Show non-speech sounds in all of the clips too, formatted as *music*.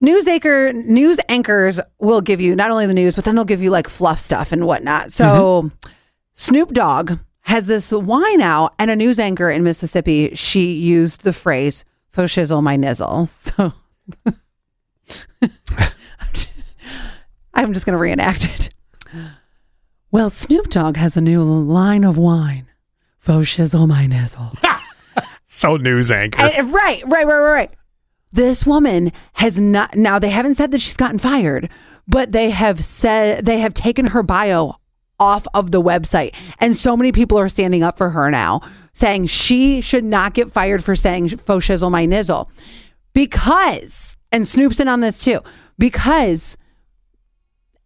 news anchor news anchors will give you not only the news, but then they'll give you like fluff stuff and whatnot. So mm-hmm. Snoop Dogg has this wine out, and a news anchor in Mississippi, she used the phrase "fo shizzle my nizzle." *laughs* So I'm just going to reenact it. Well, Snoop Dogg has a new line of wine, "Fo shizzle my nizzle." *laughs* So news anchor. Right, right, right, right. This woman has not. Now they haven't said that she's gotten fired, but they have said they have taken her bio off of the website, and so many people are standing up for her now, saying she should not get fired for saying "fo shizzle my nizzle," because and Snoop's in on this too, because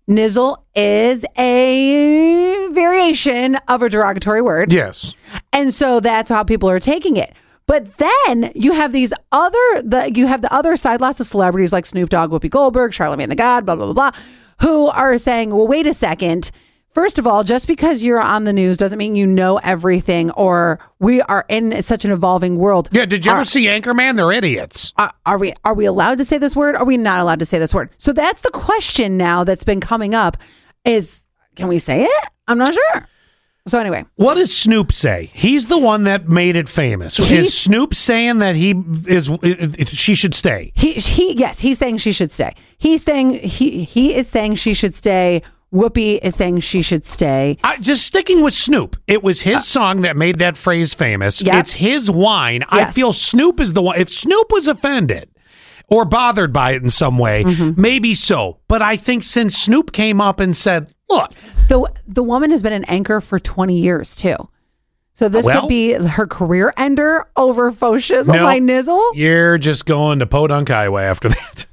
nizzle is a variation of a derogatory word. yes. And so that's how people are taking it. But then you have these other the you have the other side, lots of celebrities like Snoop Dogg, Whoopi Goldberg, Charlamagne tha God, blah blah blah blah, who are saying, "Well, wait a second. First of all, just because you're on the news doesn't mean you know everything, or we are in such an evolving world. Yeah, did you ever Are- see Anchorman? They're idiots. are, are we are we allowed to say this word? Are we not allowed to say this word? So that's the question now that's been coming up: is can we say it? I'm not sure. So anyway, What does Snoop say? He's the one that made it famous. He's- is Snoop saying that he is she should stay? He he yes, he's saying she should stay. He's saying he he is saying she should stay. Whoopi is saying she should stay. I, just sticking with Snoop, it was his song that made that phrase famous. Yep. It's his wine. I feel Snoop is the one. If Snoop was offended or bothered by it in some way, Mm-hmm. maybe so. But I think since Snoop came up and said, "Look, The the woman has been an anchor for 20 years too. So this Well- could be her career ender over fo shizzle No. my nizzle. you're just going to Podunk Highway after that."